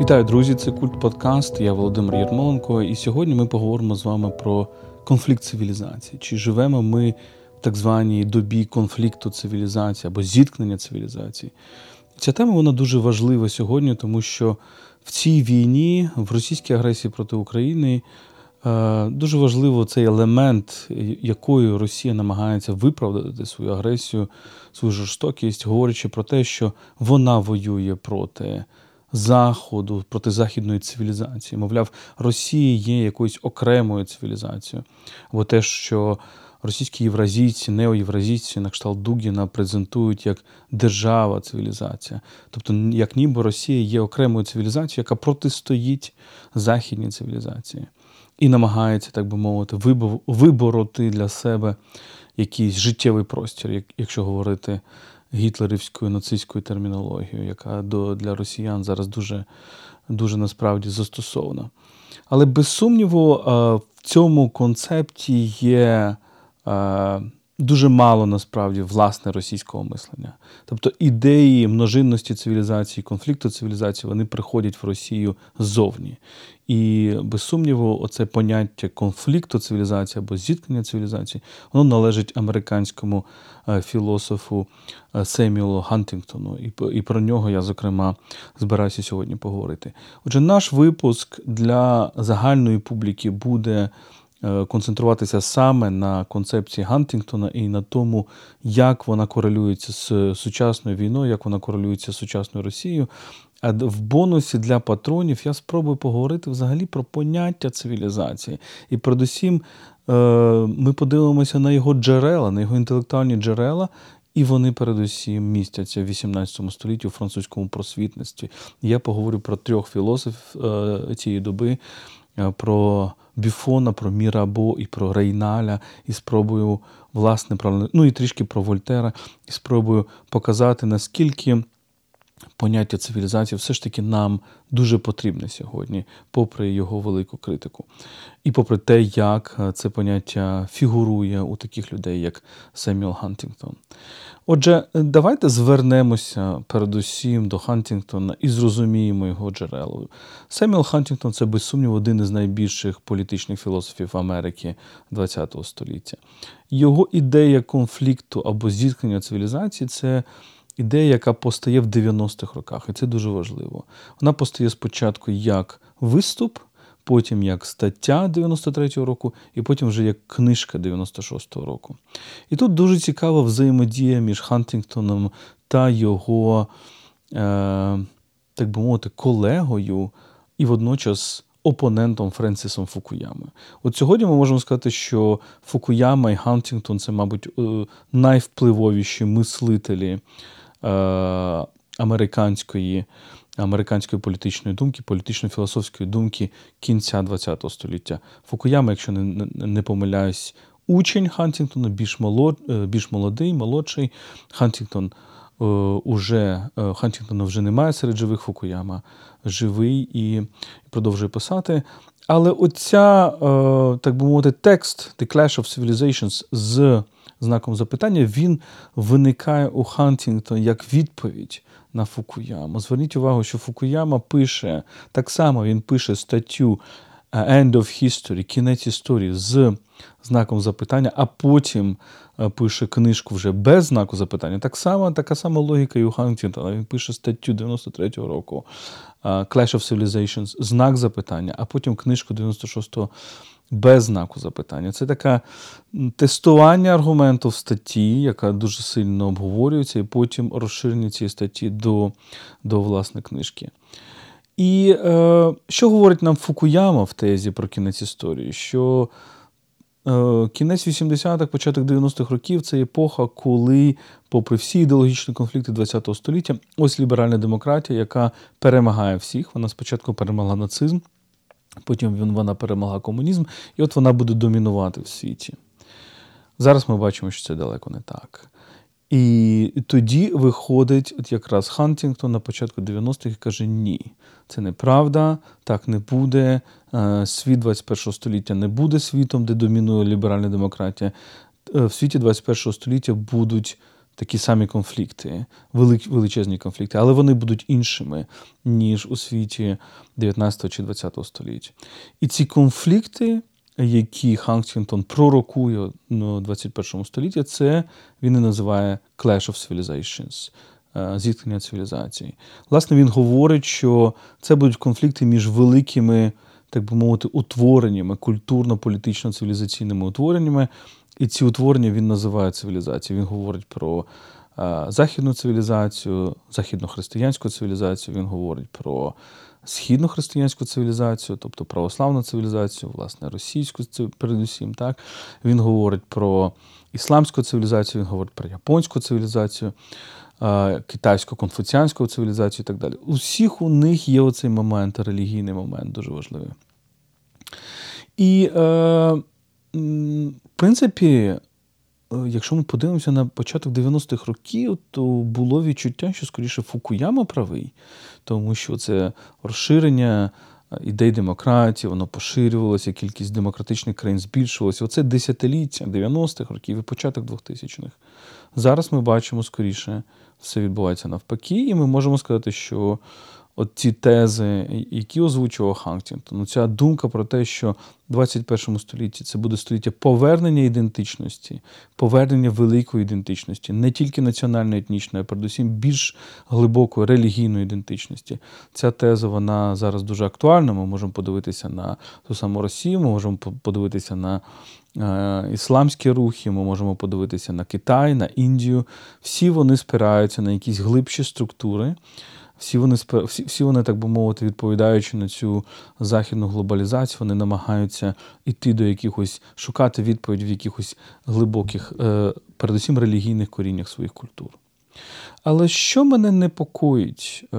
Вітаю, друзі! Це культ подкаст. Я Володимир Єрмоленко, і сьогодні ми поговоримо з вами про конфлікт цивілізації. Чи живемо ми в так званій добі конфлікту цивілізації або зіткнення цивілізації? Ця тема вона дуже важлива сьогодні, тому що в цій війні, в російській агресії проти України, е, дуже важливо цей елемент, якою Росія намагається виправдати свою агресію, свою жорстокість, говорячи про те, що вона воює проти. Заходу проти західної цивілізації. Мовляв, Росія є якоюсь окремою цивілізацією. Бо те, що російські євразійці, неоєвразійці на кшталт Дугіна презентують як держава цивілізація. Тобто, як ніби Росія є окремою цивілізацією, яка протистоїть західній цивілізації і намагається, так би мовити, вибороти для себе якийсь життєвий простір, якщо говорити гітлерівською нацистською термінологією, яка до, для росіян зараз дуже, дуже насправді застосована. Але без сумніву, в цьому концепті є дуже мало насправді власне російського мислення. Тобто ідеї множинності цивілізації, конфлікту цивілізації, вони приходять в Росію ззовні. І без сумніву, оце поняття конфлікту цивілізації або зіткнення цивілізації, воно належить американському е, філософу е, Семюелу Гантінгтону. І про нього я, зокрема, збираюся сьогодні поговорити. Отже, наш випуск для загальної публіки буде. Е, концентруватися саме на концепції Гантінгтона і на тому, як вона корелюється з сучасною війною, як вона корелюється з сучасною Росією. А в бонусі для патронів я спробую поговорити взагалі про поняття цивілізації. І передусім е, ми подивимося на його джерела, на його інтелектуальні джерела. І вони передусім містяться в 18 столітті у французькому просвітництві. Я поговорю про трьох філософів е, цієї доби, про Біфона, про Мірабо і про Рейналя, і спробую, власне, про, ну і трішки про Вольтера, і спробую показати, наскільки поняття цивілізації все ж таки нам дуже потрібне сьогодні, попри його велику критику. І попри те, як е, це поняття фігурує у таких людей, як Семюел Хантінгтон. Отже, давайте звернемося передусім до Хантінгтона і зрозуміємо його джерела. Семюел Хантінгтон це, без сумніву, один із найбільших політичних філософів Америки ХХ століття. Його ідея конфлікту або зіткнення цивілізації це ідея, яка постає в 90-х роках, і це дуже важливо. Вона постає спочатку як виступ, потім як стаття 93-го року, і потім вже як книжка 96-го року. І тут дуже цікава взаємодія між Хантінгтоном та його, е, так би мовити, колегою і водночас. Опонентом Френсісом Фукуями. От сьогодні ми можемо сказати, що Фукуяма і Хантінгтон це, мабуть, е, найвпливовіші мислителі американської американської політичної думки, політично-філософської думки кінця ХХ століття. Фукуяма, якщо не, не помиляюсь, учень Хантінгтона, більш молод, е, більш молодий, молодший. Хантінгтон е, уже Хантінгтона вже немає серед живих Фукуяма, живий і продовжує писати. Але оця, так би мовити, текст The Clash of Civilizations з знаком запитання, він виникає у Хантінгтон як відповідь на Фукуяму. Зверніть увагу, що Фукуяма пише так само він пише статтю е, End of History, кінець історії з знаком запитання, а потім е, пише книжку вже без знаку запитання. Так само, Така сама логіка і у Хантінгтона. Він пише статтю 93-го року е, Clash of Civilizations, знак запитання, а потім книжку 96-го без знаку запитання. Це таке тестування аргументу в статті, яка дуже сильно обговорюється, і потім розширення цієї статті до до власне книжки. І е, що говорить нам Фукуяма в тезі про кінець історії? Що е, кінець 80-х, початок 90-х років це епоха, коли, попри всі ідеологічні конфлікти ХХ століття, ось ліберальна демократія, яка перемагає всіх. Вона спочатку перемогла нацизм. Потім вона перемогла комунізм, і от вона буде домінувати в світі. Зараз ми бачимо, що це далеко не так. І тоді виходить от якраз Хантінгтон на початку 90-х і каже: Ні, це неправда, так не буде. Е, світ 21 століття не буде світом, де домінує ліберальна демократія. Е, в світі 21 століття будуть такі самі конфлікти, величезні конфлікти, але вони будуть іншими, ніж у світі 19 чи 20 століття. І ці конфлікти, які Хантінгтон пророкує у 21 столітті, це він і називає Clash of Civilizations. Е, зіткнення цивілізації. Власне, він говорить, що це будуть конфлікти між великими, так би мовити, утвореннями, культурно-політично-цивілізаційними утвореннями. І ці утворення він називає цивілізацією. Він говорить про е, західну цивілізацію, західно-християнську цивілізацію, він говорить про східно-християнську цивілізацію, тобто православну цивілізацію, власне, російську передусім. Так? Він говорить про ісламську цивілізацію, він говорить про японську цивілізацію китайсько конфуціанську цивілізацію і так далі. У всіх у них є оцей момент, релігійний момент дуже важливий. І, е, в принципі, е, якщо ми подивимося на початок 90-х років, то було відчуття, що скоріше Фукуяма правий, тому що це розширення ідей демократії, воно поширювалося, кількість демократичних країн збільшувалася. Оце десятиліття 90-х років і початок 2000-х. Зараз ми бачимо скоріше, все відбувається навпаки, і ми можемо сказати, що от ці тези, які озвучував Хантінгтон, ну, ця думка про те, що в 21 столітті це буде століття повернення ідентичності, повернення великої ідентичності, не тільки національно-етнічної, а передусім більш глибокої релігійної ідентичності. Ця теза вона зараз дуже актуальна. Ми можемо подивитися на ту саму Росію, ми можемо подивитися на е, ісламські рухи, ми можемо подивитися на Китай, на Індію. Всі вони спираються на якісь глибші структури. Всі вони всі, всі вони, так би мовити, відповідаючи на цю західну глобалізацію, вони намагаються йти до якихось, шукати відповідь в якихось глибоких, е, передусім релігійних коріннях своїх культур. Але що мене непокоїть е,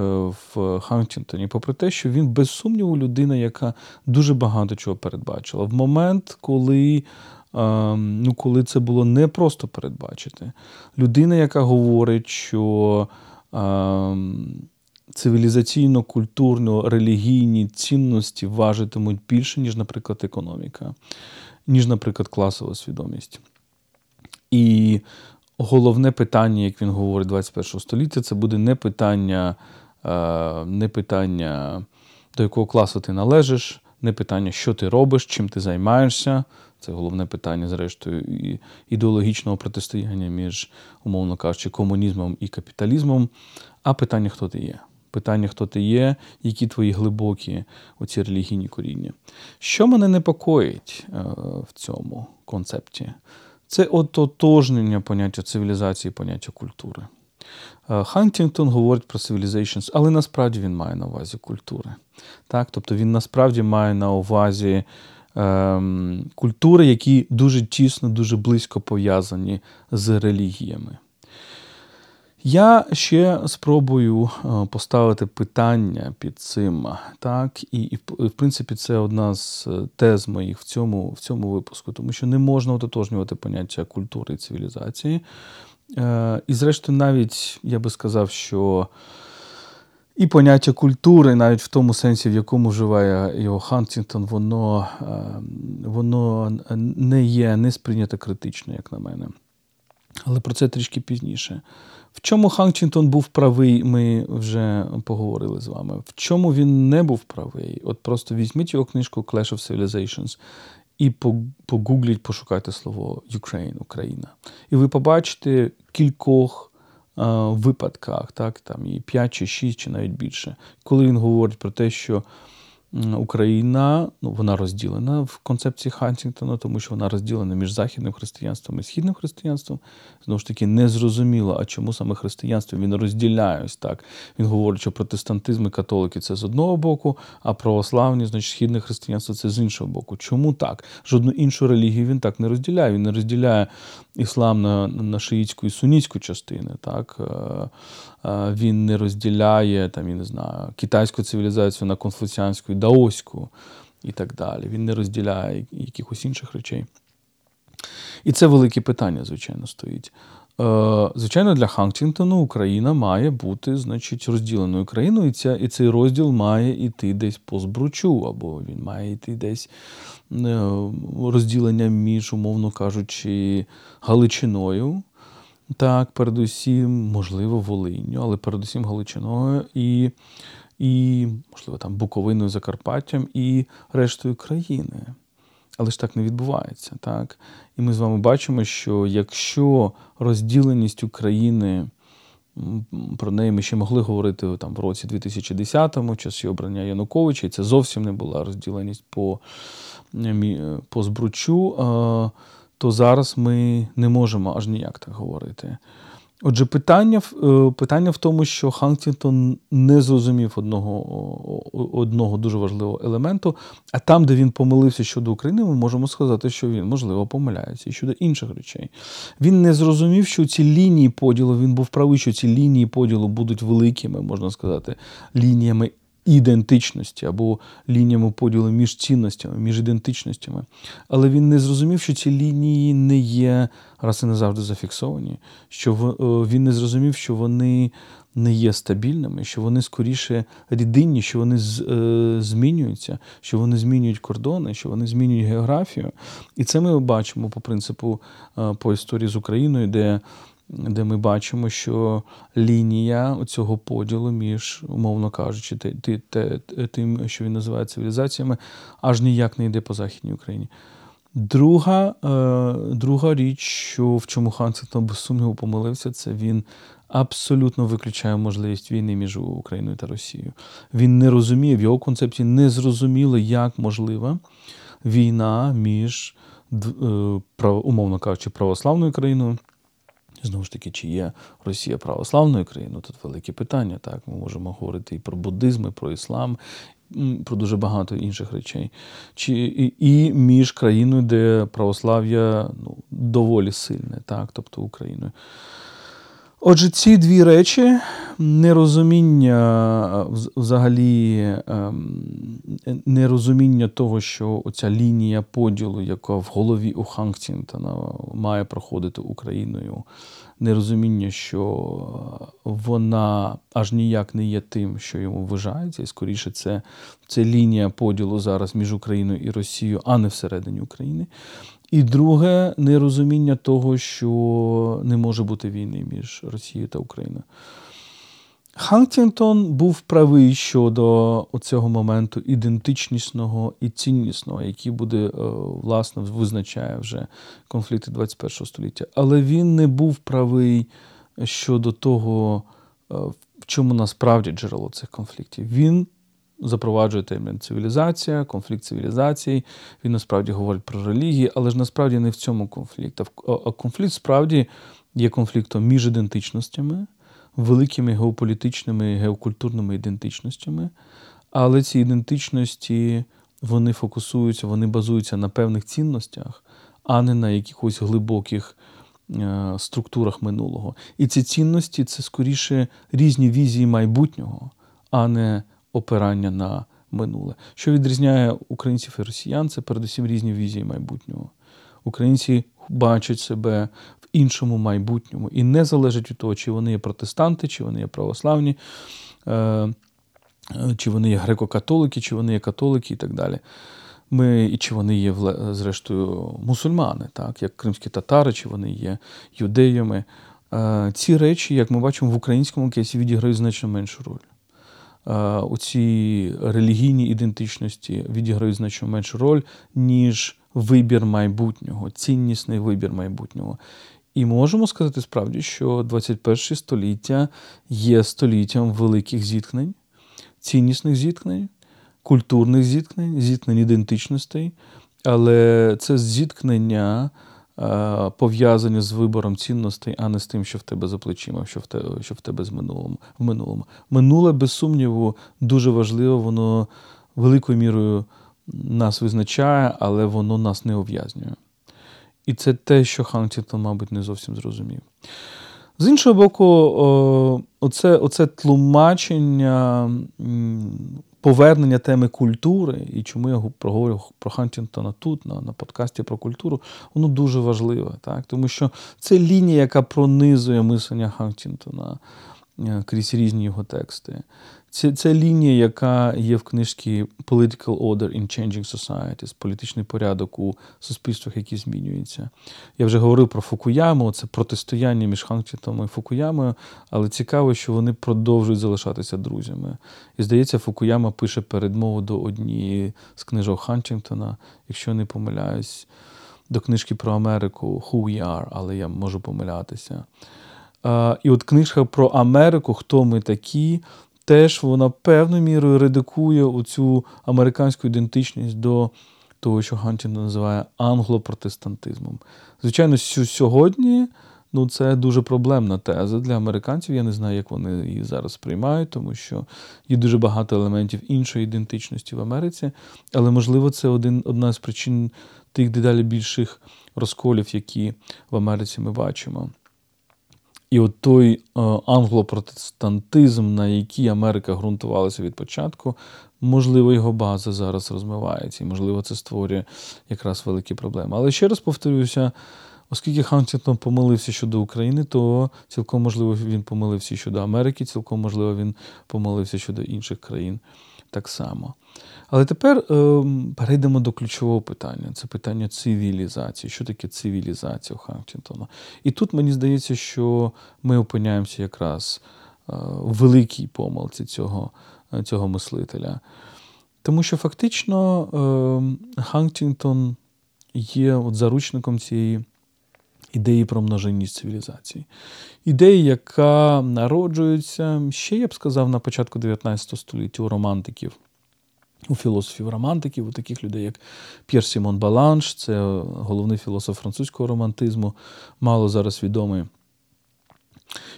в Хантінгтоні, попри те, що він, без сумніву, людина, яка дуже багато чого передбачила. В момент, коли ем, ну, коли це було не просто передбачити, людина, яка говорить, що ем, цивілізаційно-культурно-релігійні цінності важитимуть більше, ніж, наприклад, економіка, ніж, наприклад, класова свідомість. І головне питання, як він говорить 21 століття, це буде не питання, е, не питання, до якого класу ти належиш, не питання, що ти робиш, чим ти займаєшся. Це головне питання, зрештою, ідеологічного протистояння між, умовно кажучи, комунізмом і капіталізмом, а питання, хто ти є питання, хто ти є, які твої глибокі оці релігійні коріння. Що мене непокоїть е, в цьому концепті? Це ототожнення поняття цивілізації, поняття культури. Е, Хантінгтон говорить про civilizations, але насправді він має на увазі культури. Так? Тобто він насправді має на увазі ем, культури, які дуже тісно, дуже близько пов'язані з релігіями. Я ще спробую е, поставити питання під цим. Так, І, і в принципі, це одна з е, тез моїх в цьому в цьому випуску, тому що не можна ототожнювати поняття культури і цивілізації. Е, і, зрештою, навіть я би сказав, що і поняття культури, навіть в тому сенсі, в якому вживає його Хантінгтон, воно, воно не є не сприйнято критично, як на мене. Але про це трішки пізніше. В чому Хантінгтон був правий, ми вже поговорили з вами. В чому він не був правий? От просто візьміть його книжку Clash of Civilizations і погугліть, пошукайте слово Ukraine, Україна. І ви побачите кількох е, випадках, так, там і 5 чи 6, чи навіть більше, коли він говорить про те, що Україна ну, вона розділена в концепції Хантінгтона, тому що вона розділена між західним християнством і східним християнством. Знову ж таки, не зрозуміло, а чому саме християнство він розділяє ось так. Він говорить, що протестантизм і католики це з одного боку, а православні, значить, східне християнство це з іншого боку. Чому так? Жодну іншу релігію він так не розділяє. Він не розділяє іслам на на шиїцьку і сунітську частини. Так? Е, він не розділяє там, я не знаю, китайську цивілізацію на конфуціанську і даоську і так далі. Він не розділяє якихось інших речей. І це велике питання, звичайно, стоїть. Е, звичайно, для Хантінгтону Україна має бути значить, розділеною країною, і ця, і цей розділ має йти десь по збручу, або він має йти десь е, розділення між, умовно кажучи, Галичиною так, передусім, можливо, Волинню, але передусім Галичиною і, і можливо, там Буковиною, Закарпаттям і рештою країни. Але ж так не відбувається. так? І ми з вами бачимо, що якщо розділеність України, про неї ми ще могли говорити там, в році 2010-му, часі обрання Януковича, і це зовсім не була розділеність по по збручу, то зараз ми не можемо аж ніяк так говорити. Отже, питання е, питання в тому, що Хантінгтон не зрозумів одного одного дуже важливого елементу, а там, де він помилився щодо України, ми можемо сказати, що він, можливо, помиляється і щодо інших речей. Він не зрозумів, що ці лінії поділу, він був правий, що ці лінії поділу будуть великими, можна сказати, лініями ідентичності або лініями поділу між цінностями, між ідентичностями. Але він не зрозумів, що ці лінії не є раз і не завжди зафіксовані, що е, він не зрозумів, що вони не є стабільними, що вони скоріше рідинні, що вони е, змінюються, що вони змінюють кордони, що вони змінюють географію. І це ми бачимо по принципу е, по історії з Україною, де де ми бачимо, що лінія цього поділу між, умовно кажучи, тим, що він називає цивілізаціями, аж ніяк не йде по Західній Україні. Друга е, друга річ, що в чому Хансингтон без сумніву помилився, це він абсолютно виключає можливість війни між Україною та Росією. Він не розуміє, в його концепції не зрозуміло, як можлива війна між, е, умовно кажучи, православною країною Знову ж таки, чи є Росія православною країною? Тут велике питання. Так, Ми можемо говорити і про буддизм, і про іслам, про дуже багато інших речей. Чи, І і між країною, де православ'я ну, доволі сильне, так, тобто Україною. Отже, ці дві речі нерозуміння взагалі ем, нерозуміння того, що оця лінія поділу, яка в голові у Хангтінтона має проходити Україною, нерозуміння, що вона аж ніяк не є тим, що йому вважається, і скоріше це, це лінія поділу зараз між Україною і Росією, а не всередині України. І друге нерозуміння того, що не може бути війни між Росією та Україною. Хантінгтон був правий щодо цього моменту ідентичнісного і ціннісного, який буде, е, власне, визначає вже конфлікти 21 століття. Але він не був правий щодо того, е, в чому насправді джерело цих конфліктів. Він запроваджує термін цивілізація, конфлікт цивілізації. Він насправді говорить про релігії, але ж насправді не в цьому конфлікт. А конфлікт справді є конфліктом між ідентичностями, великими геополітичними геокультурними ідентичностями. Але ці ідентичності вони фокусуються, вони базуються на певних цінностях, а не на якихось глибоких. Е, структурах минулого. І ці цінності це скоріше різні візії майбутнього, а не опирання на минуле. Що відрізняє українців і росіян, це передусім різні візії майбутнього. Українці бачать себе іншому майбутньому і не залежить від того, чи вони є протестанти, чи вони є православні, е, чи вони є греко-католики, чи вони є католики і так далі. Ми, І чи вони є, зрештою, мусульмани, так, як кримські татари, чи вони є юдеями. Е, ці речі, як ми бачимо, в українському кейсі відіграють значно меншу роль. У цій релігійній ідентичності відіграють значно меншу роль, ніж вибір майбутнього, ціннісний вибір майбутнього. І можемо сказати справді, що 21 століття є століттям великих зіткнень, ціннісних зіткнень, культурних зіткнень, зіткнень ідентичностей, але це зіткнення. Пов'язані з вибором цінностей, а не з тим, що в тебе за плечима, що в тебе що в тебе з минулому, в минулому. Минуле, без сумніву, дуже важливо, воно великою мірою нас визначає, але воно нас не ув'язнює. І це те, що Хантінгтон, мабуть, не зовсім зрозумів. З іншого боку, оце, оце тлумачення повернення теми культури, і чому я проговорю про Хантінгтона тут, на на подкасті про культуру, воно дуже важливе, так? тому що це лінія, яка пронизує мислення Хантінгтона. е, крізь різні його тексти. Це це лінія, яка є в книжці Political Order in Changing Societies, політичний порядок у суспільствах, які змінюються. Я вже говорив про Фукуяму, це протистояння між Ханктітом і Фукуямою, але цікаво, що вони продовжують залишатися друзями. І здається, Фукуяма пише передмову до однієї з книжок Хантінгтона, якщо не помиляюсь, до книжки про Америку Who We Are, але я можу помилятися. І от книжка про Америку, хто ми такі, теж вона певною мірою редикує оцю американську ідентичність до того, що Гантін називає англопротестантизмом. Звичайно, сьогодні ну, це дуже проблемна теза для американців. Я не знаю, як вони її зараз сприймають, тому що є дуже багато елементів іншої ідентичності в Америці, але, можливо, це один, одна з причин тих дедалі більших розколів, які в Америці ми бачимо. І от той е, англопротестантизм, на який Америка ґрунтувалася від початку, можливо, його база зараз розмивається, і можливо, це створює якраз великі проблеми. Але ще раз повторюся, оскільки Хантінгтон помилився щодо України, то цілком можливо він помилився щодо Америки, цілком можливо, він помилився щодо інших країн так само. Але тепер е, перейдемо до ключового питання: це питання цивілізації. Що таке цивілізація у Хантінгтона? І тут мені здається, що ми опиняємося якраз е, в великій помилці цього, е, цього мислителя. Тому що фактично е, Хантінгтон є от заручником цієї. Ідеї про множинність цивілізації. Ідеї, яка народжується ще, я б сказав, на початку 19 століття у романтиків у філософів-романтиків, у таких людей, як П'єр Сімон Балланш, це головний філософ французького романтизму, мало зараз відомий.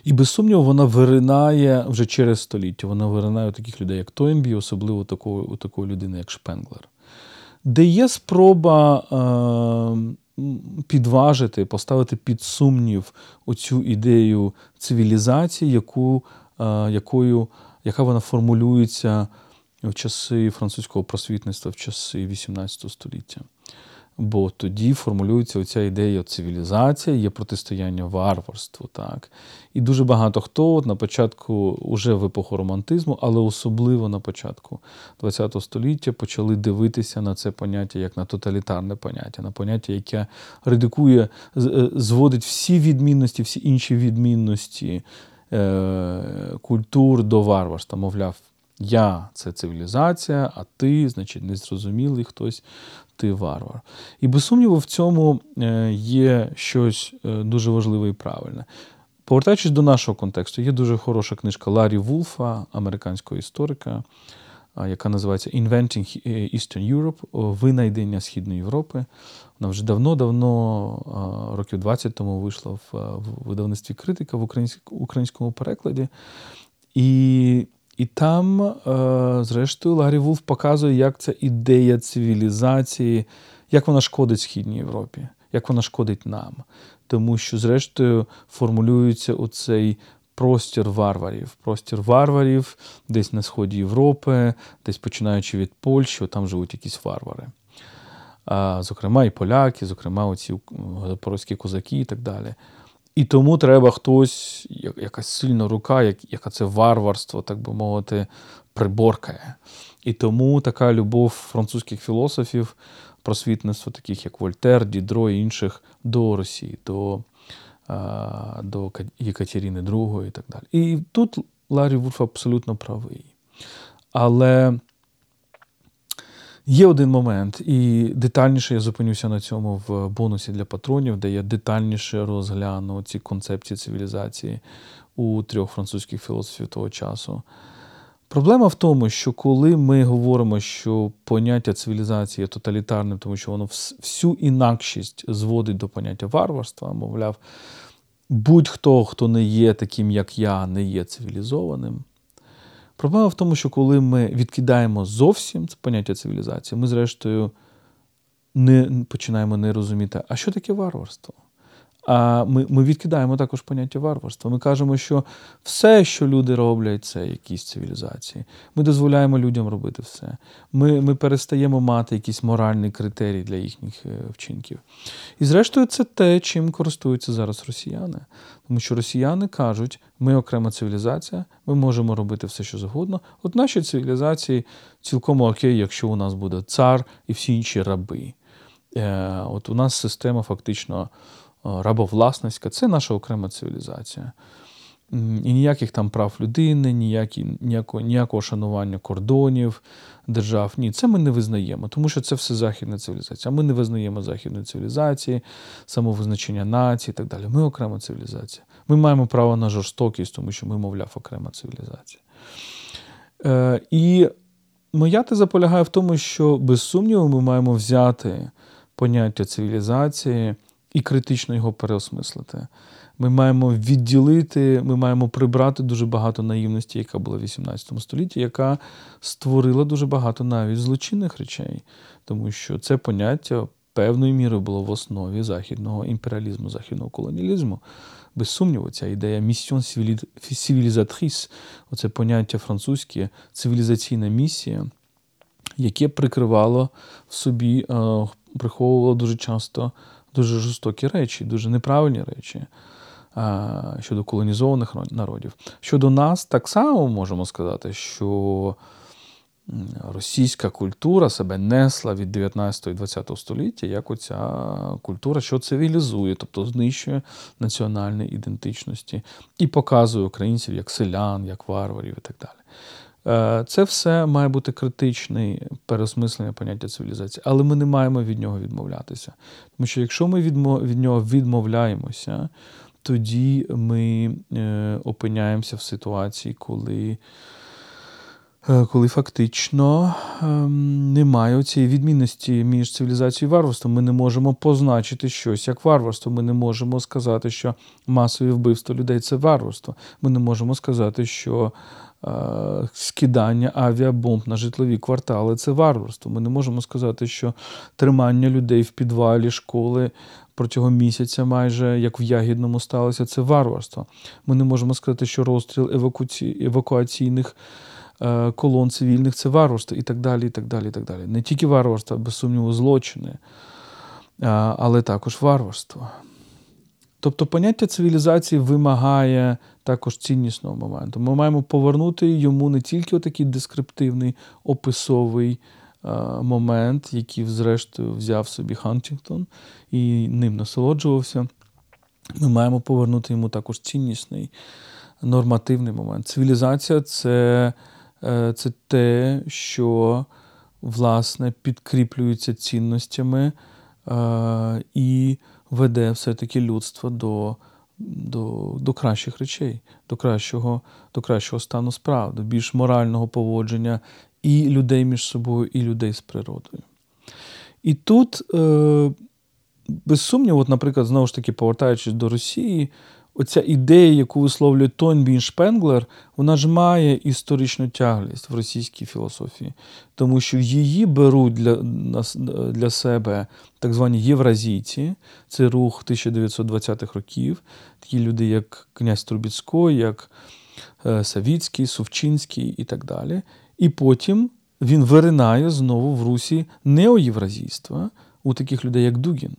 І без сумніву, вона виринає вже через століття. Вона виринає у таких людей, як Тойнбі, особливо у такої, у такої людини, як Шпенглер. Де є спроба е, підважити, поставити під сумнів оцю ідею цивілізації, яку, е, якою, яка вона формулюється в часи французького просвітництва, в часи XVIII століття. Бо тоді формулюється оця ідея цивілізація, є протистояння варварству. так. І дуже багато хто от на початку, уже в епоху романтизму, але особливо на початку ХХ століття почали дивитися на це поняття як на тоталітарне поняття, на поняття, яке редикує, е, зводить всі відмінності, всі інші відмінності е, культур до варварства. Мовляв, я це цивілізація, а ти, значить, незрозумілий хтось, ти варвар. І без сумніву, в цьому е, є щось е, дуже важливе і правильне. Повертаючись до нашого контексту, є дуже хороша книжка Ларі Вулфа, американського історика, яка називається Inventing Eastern Europe Винайдення Східної Європи. Вона вже давно-давно, років 20 тому вийшла в видавництві критика в українському перекладі. І і там, е, зрештою, Ларі Вулф показує, як ця ідея цивілізації, як вона шкодить Східній Європі, як вона шкодить нам. Тому що, зрештою, формулюється оцей простір варварів. Простір варварів десь на сході Європи, десь починаючи від Польщі, там живуть якісь варвари. Зокрема, і поляки, зокрема, оці запорозькі козаки і так далі. І тому треба хтось, якась сильна рука, яка це варварство, так би мовити, приборкає. І тому така любов французьких філософів, просвітництва, таких як Вольтер, Дідро і інших, до Росії, до до Єкатерини II і так далі. І тут Ларі Вульф абсолютно правий. Але Є один момент, і детальніше я зупинюся на цьому в бонусі для патронів, де я детальніше розгляну ці концепції цивілізації у трьох французьких філософів того часу. Проблема в тому, що коли ми говоримо, що поняття цивілізації є тоталітарним, тому що воно всю інакшість зводить до поняття варварства, мовляв, будь-хто, хто не є таким, як я, не є цивілізованим. Проблема в тому, що коли ми відкидаємо зовсім це поняття цивілізації, ми, зрештою, не починаємо не розуміти, а що таке варварство? А ми ми відкидаємо також поняття варварства. Ми кажемо, що все, що люди роблять, це якісь цивілізації. Ми дозволяємо людям робити все. Ми ми перестаємо мати якісь моральні критерії для їхніх е, вчинків. І, зрештою, це те, чим користуються зараз росіяни. Тому що росіяни кажуть, ми окрема цивілізація, ми можемо робити все, що завгодно. От наші цивілізації цілком окей, якщо у нас буде цар і всі інші раби. Е, от у нас система фактично. Е, рабовласницька це наша окрема цивілізація. І ніяких там прав людини, ніякі, ніякого ніякого шанування кордонів держав. Ні, це ми не визнаємо, тому що це все західна цивілізація. Ми не визнаємо західної цивілізації, самовизначення нації і так далі. Ми окрема цивілізація. Ми маємо право на жорстокість, тому що ми, мовляв, окрема цивілізація. Е, І моя теза полягає в тому, що без сумніву ми маємо взяти поняття цивілізації і критично його переосмислити. Ми маємо відділити, ми маємо прибрати дуже багато наївності, яка була в XVIII столітті, яка створила дуже багато навіть злочинних речей, тому що це поняття певною мірою було в основі західного імперіалізму, західного колоніалізму. Без сумніву, ця ідея місіон цивілізатріс, оце поняття французьке, цивілізаційна місія, яке прикривало в собі, е, приховувало дуже часто дуже жорстокі речі, дуже неправильні речі щодо колонізованих народів. Щодо нас, так само можемо сказати, що російська культура себе несла від 19 і 20 століття як оця культура, що цивілізує, тобто знищує національні ідентичності і показує українців як селян, як варварів і так далі. Е, це все має бути критичне переосмислення поняття цивілізації, але ми не маємо від нього відмовлятися. Тому що якщо ми від нього відмовляємося, тоді ми е, опиняємося в ситуації, коли е, коли фактично ем, немає цієї відмінності між цивілізацією і варварством. Ми не можемо позначити щось як варварство. Ми не можемо сказати, що масові вбивство людей це варварство. Ми не можемо сказати, що скидання авіабомб на житлові квартали це варварство. Ми не можемо сказати, що тримання людей в підвалі школи протягом місяця, майже як в Ягідному сталося, це варварство. Ми не можемо сказати, що розстріл евакуаційних е, колон цивільних це варварство і так далі. і так далі, і так далі. Не тільки варварство, без сумніву, злочини, е, але також варварство. Тобто поняття цивілізації вимагає також ціннісного моменту. Ми маємо повернути йому не тільки отакий дескриптивний описовий е, момент, який, зрештою, взяв собі Хантінгтон і ним насолоджувався. Ми маємо повернути йому також ціннісний нормативний момент. Цивілізація це, е, це те, що власне підкріплюється цінностями е, і веде все-таки людство до до до кращих речей, до кращого до кращого стану справ, до більш морального поводження і людей між собою, і людей з природою. І тут, е, без сумніву, от, наприклад, знову ж таки, повертаючись до Росії, оця ідея, яку висловлює Тоньбін Шпенглер, вона ж має історичну тяглість в російській філософії, тому що її беруть для для себе так звані євразійці, це рух 1920-х років, такі люди, як князь Трубіцько, як е, Савіцький, Сувчинський і так далі. І потім він виринає знову в Русі неоєвразійства у таких людей, як Дугін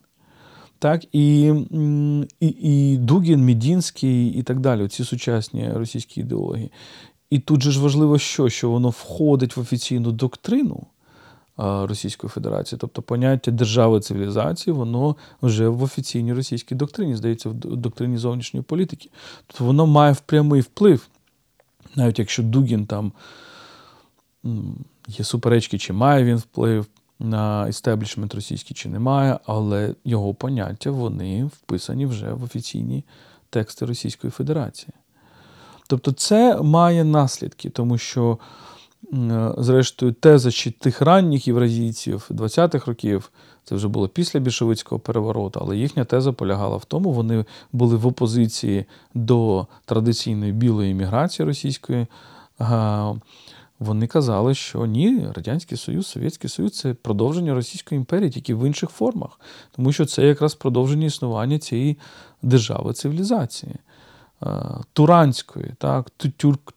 так і і, і Дугін, Мідінський і так далі, ці сучасні російські ідеології. І тут же ж важливо, що що воно входить в офіційну доктрину Російської Федерації, тобто поняття держави цивілізації, воно вже в офіційній російській доктрині, здається, в доктрині зовнішньої політики. Тобто воно має прямий вплив, навіть якщо Дугін там є суперечки, чи має він вплив істеблішмент російський чи немає, але його поняття вони вписані вже в офіційні тексти Російської Федерації. Тобто це має наслідки, тому що, зрештою, теза чи тих ранніх євразійців 20-х років, це вже було після більшовицького перевороту, але їхня теза полягала в тому, вони були в опозиції до традиційної білої імміграції російської вони казали, що ні, Радянський Союз, Совєтський Союз це продовження Російської імперії, тільки в інших формах, тому що це якраз продовження існування цієї держави цивілізації, е, туранської, так,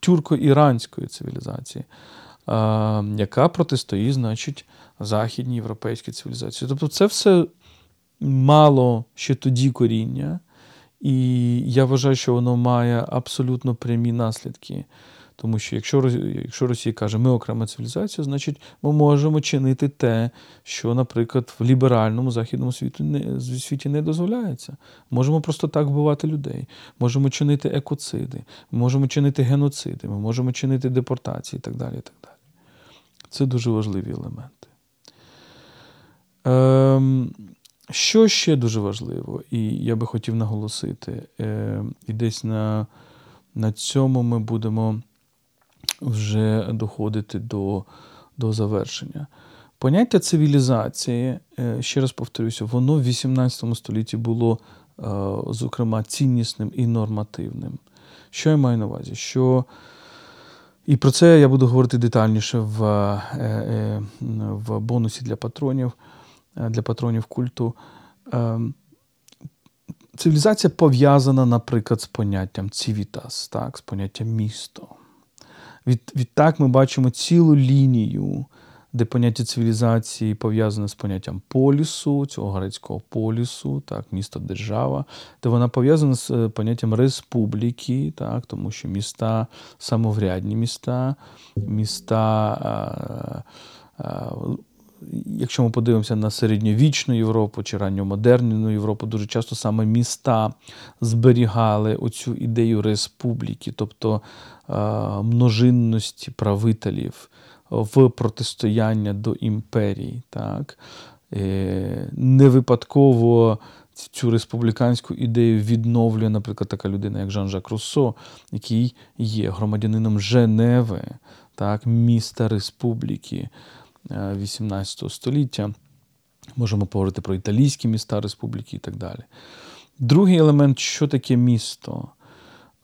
тюрко-іранської цивілізації, е, яка протистоїть, значить, західній європейській цивілізації. Тобто, це все мало ще тоді коріння, і я вважаю, що воно має абсолютно прямі наслідки. Тому що якщо якщо Росія каже, ми окрема цивілізація, значить ми можемо чинити те, що, наприклад, в ліберальному західному світі не, світі не дозволяється. Можемо просто так вбивати людей, можемо чинити екоциди, можемо чинити геноциди, ми можемо чинити депортації і так далі. І так далі. Це дуже важливі елементи. Ем, Що ще дуже важливо, і я би хотів наголосити, е, і десь на, на цьому ми будемо вже доходити до, до завершення. Поняття цивілізації, е, ще раз повторюся, воно в 18 столітті було, е, зокрема, ціннісним і нормативним. Що я маю на увазі? Що і про це я буду говорити детальніше в е, в бонусі для патронів, для патронів культу. Цивілізація пов'язана, наприклад, з поняттям цивітас, так, з поняттям місто. Від, Відтак ми бачимо цілу лінію, де поняття цивілізації пов'язане з поняттям полісу, цього грецького полісу, так, місто держава, де вона пов'язана з е, поняттям республіки, так, тому що міста самоврядні міста, міста. А, а, Якщо ми подивимося на середньовічну Європу чи ранньомодерну Європу, дуже часто саме міста зберігали оцю ідею республіки, тобто множинності правителів в протистояння до імперії. Так? Е, не випадково цю республіканську ідею відновлює, наприклад, така людина, як Жан-Жак Руссо, який є громадянином Женеви, так, міста республіки 18 е, століття. Можемо поговорити про італійські міста республіки і так далі. Другий елемент, що таке місто?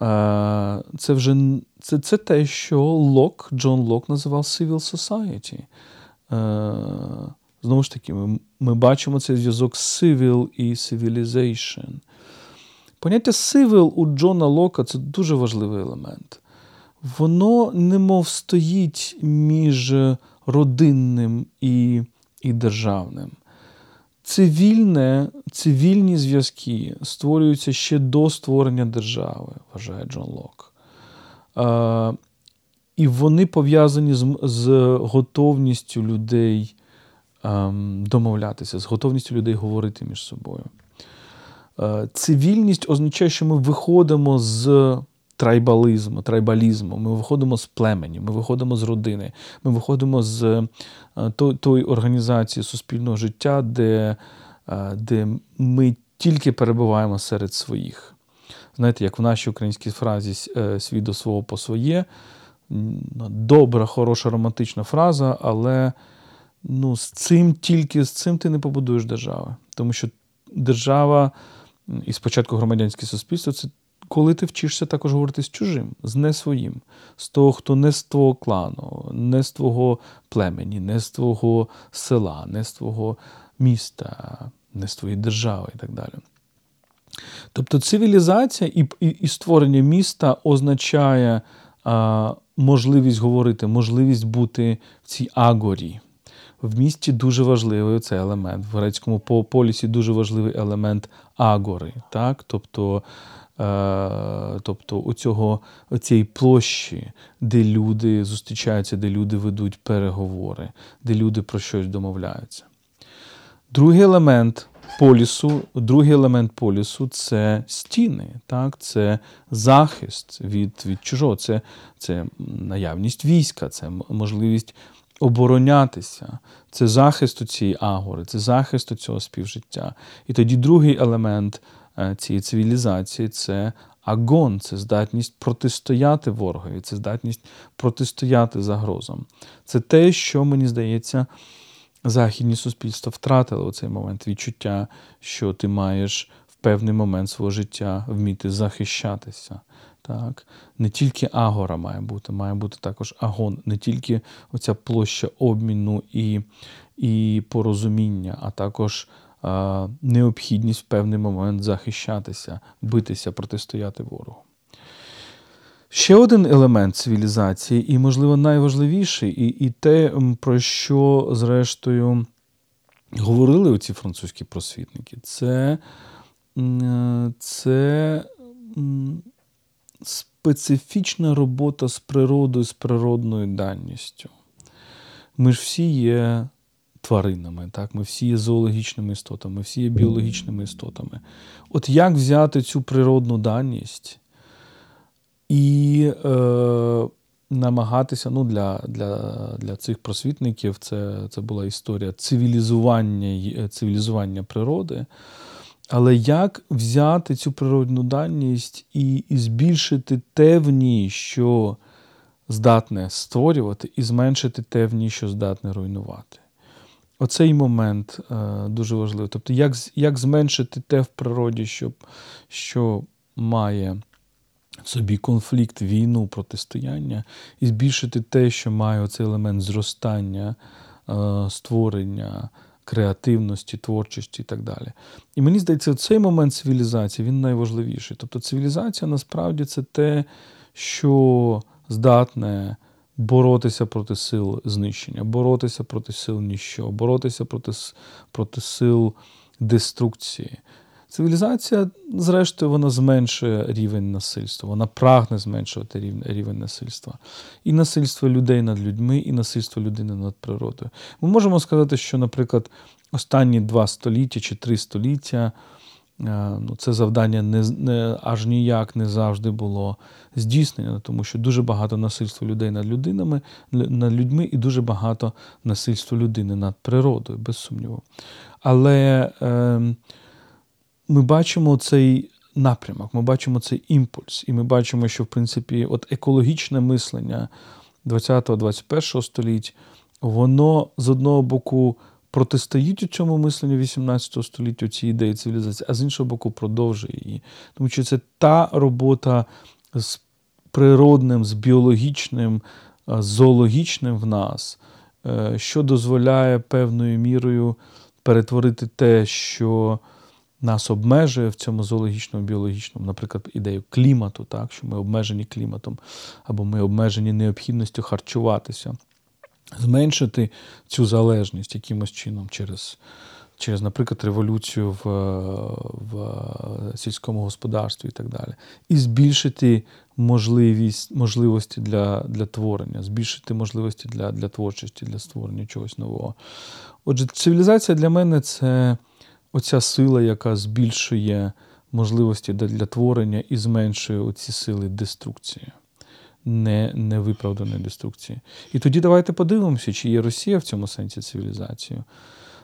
Е, це вже це, це те, що Лок, Джон Лок називав Civil Society. Е, знову ж таки, ми, ми бачимо цей зв'язок Civil і Civilization. Поняття Civil у Джона Лока це дуже важливий елемент. Воно немов стоїть між родинним і, і державним. Цивільне, Цивільні зв'язки створюються ще до створення держави, вважає Джон Лок. Е, і вони пов'язані з, з готовністю людей е, домовлятися, з готовністю людей говорити між собою. Е, цивільність означає, що ми виходимо з трайбалізму, трайбалізму, ми виходимо з племені, ми виходимо з родини, ми виходимо з е, тої організації суспільного життя, де, е, де ми тільки перебуваємо серед своїх. Знаєте, як в нашій українській фразі е, свій до свого по своє. Добра, хороша, романтична фраза, але ну, з цим тільки з цим ти не побудуєш держави. Тому що держава і спочатку громадянське суспільство це коли ти вчишся також говорити з чужим, з не своїм, з того, хто не з твого клану, не з твого племені, не з твого села, не з твого міста, не з твоєї держави і так далі. Тобто цивілізація і і, і створення міста означає а, можливість говорити, можливість бути в цій агорі. В місті дуже важливий цей елемент. В грецькому полісі дуже важливий елемент агори. Так? Тобто тобто у цього, площі, де люди зустрічаються, де люди ведуть переговори, де люди про щось домовляються. Другий елемент полісу, другий елемент полісу це стіни, так? це захист від від чужого, це, це наявність війська, це можливість. Оборонятися, це захист у цієї агори, це захист у цього співжиття. І тоді другий елемент Е, цієї цивілізації це агон, це здатність протистояти ворогові, це здатність протистояти загрозам. Це те, що мені здається, західні суспільства втратили у цей момент відчуття, що ти маєш в певний момент свого життя вміти захищатися. Так? Не тільки агора має бути, має бути також агон, не тільки оця площа обміну і і порозуміння, а також необхідність в певний момент захищатися, битися, протистояти ворогу. Ще один елемент цивілізації, і, можливо, найважливіший, і і те, про що, зрештою, говорили оці французькі просвітники, це, це специфічна робота з природою, з природною данністю. Ми ж всі є тваринами, так? ми всі є зоологічними істотами, ми всі є біологічними істотами. От як взяти цю природну даність і е, намагатися ну, для для, для цих просвітників це це була історія цивілізування, цивілізування природи. Але як взяти цю природну даність і і збільшити те в ній, що здатне створювати, і зменшити те в ній, що здатне руйнувати? Оцей момент е, дуже важливий. Тобто, як як зменшити те в природі, що, що має в собі конфлікт, війну, протистояння, і збільшити те, що має оцей елемент зростання, е, створення креативності, творчості і так далі. І мені здається, цей момент цивілізації він найважливіший. Тобто цивілізація насправді це те, що здатне боротися проти сил знищення, боротися проти сил ніщо, боротися проти, проти сил деструкції. Цивілізація, зрештою, вона зменшує рівень насильства, вона прагне зменшувати рівень, рівень насильства. І насильство людей над людьми, і насильство людини над природою. Ми можемо сказати, що, наприклад, останні два століття чи три століття ну, це завдання не, не аж ніяк не завжди було здійснено, тому що дуже багато насильства людей над людинами, над людьми, і дуже багато насильства людини над природою, без сумніву. Але. Е, ми бачимо цей напрямок, ми бачимо цей імпульс, і ми бачимо, що в принципі от екологічне мислення 20-21 століть, воно з одного боку протистоїть у цьому мисленню 18 століття цій ідеї цивілізації, а з іншого боку, продовжує її. Тому що це та робота з природним, з біологічним, з зоологічним в нас, е, що дозволяє певною мірою перетворити те, що нас обмежує в цьому зоологічному, біологічному, наприклад, ідею клімату, так, що ми обмежені кліматом, або ми обмежені необхідністю харчуватися, зменшити цю залежність якимось чином через. Через, наприклад, революцію в в сільському господарстві і так далі. І збільшити можливість, можливості для для творення, збільшити можливості для для творчості, для створення чогось нового. Отже, цивілізація для мене це оця сила, яка збільшує можливості для творення і зменшує оці сили деструкції, не, невиправданої деструкції. І тоді давайте подивимося, чи є Росія в цьому сенсі цивілізацією.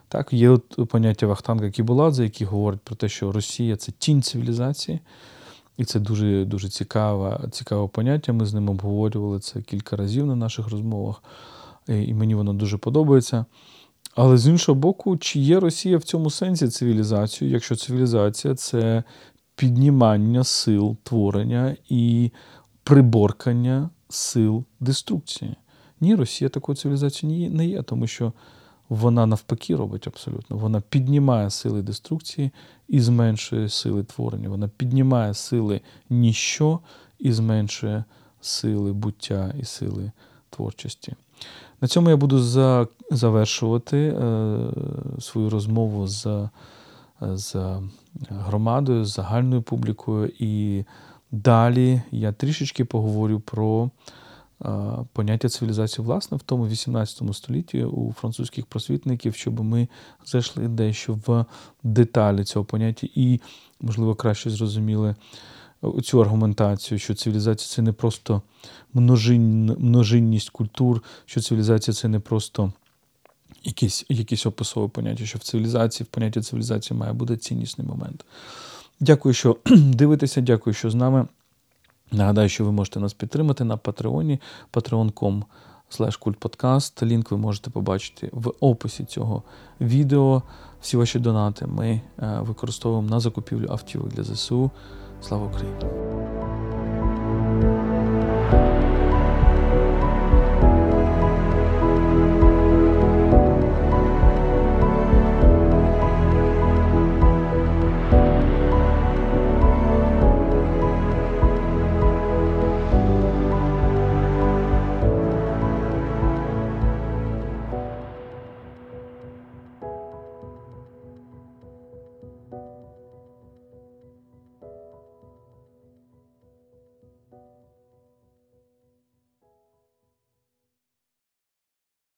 Так, є от поняття Вахтанга Кібуладзе, який говорить про те, що Росія це тінь цивілізації. І це дуже дуже цікаве, цікаве поняття. Ми з ним обговорювали це кілька разів на наших розмовах, і мені воно дуже подобається. Але з іншого боку, чи є Росія в цьому сенсі цивілізацією, якщо цивілізація це піднімання сил творення і приборкання сил деструкції? Ні, Росія такою цивілізацією не є, тому що вона навпаки робить абсолютно. Вона піднімає сили деструкції і зменшує сили творення. Вона піднімає сили ніщо і зменшує сили буття і сили творчості. На цьому я буду завершувати е, свою розмову з з громадою, з загальною публікою. І далі я трішечки поговорю про е, поняття цивілізації, власне, в тому 18 столітті у французьких просвітників, щоб ми зайшли дещо в деталі цього поняття і, можливо, краще зрозуміли цю аргументацію, що цивілізація це не просто множин, множинність культур, що цивілізація це не просто якісь якісь описове поняття, що в цивілізації, в понятті цивілізації має бути ціннісний момент. Дякую, що дивитеся, дякую, що з нами. Нагадаю, що ви можете нас підтримати на патреоні patreon.com kultpodcast. Лінк ви можете побачити в описі цього відео. Всі ваші донати ми е, використовуємо на закупівлю автівок для ЗСУ. Слава Україні!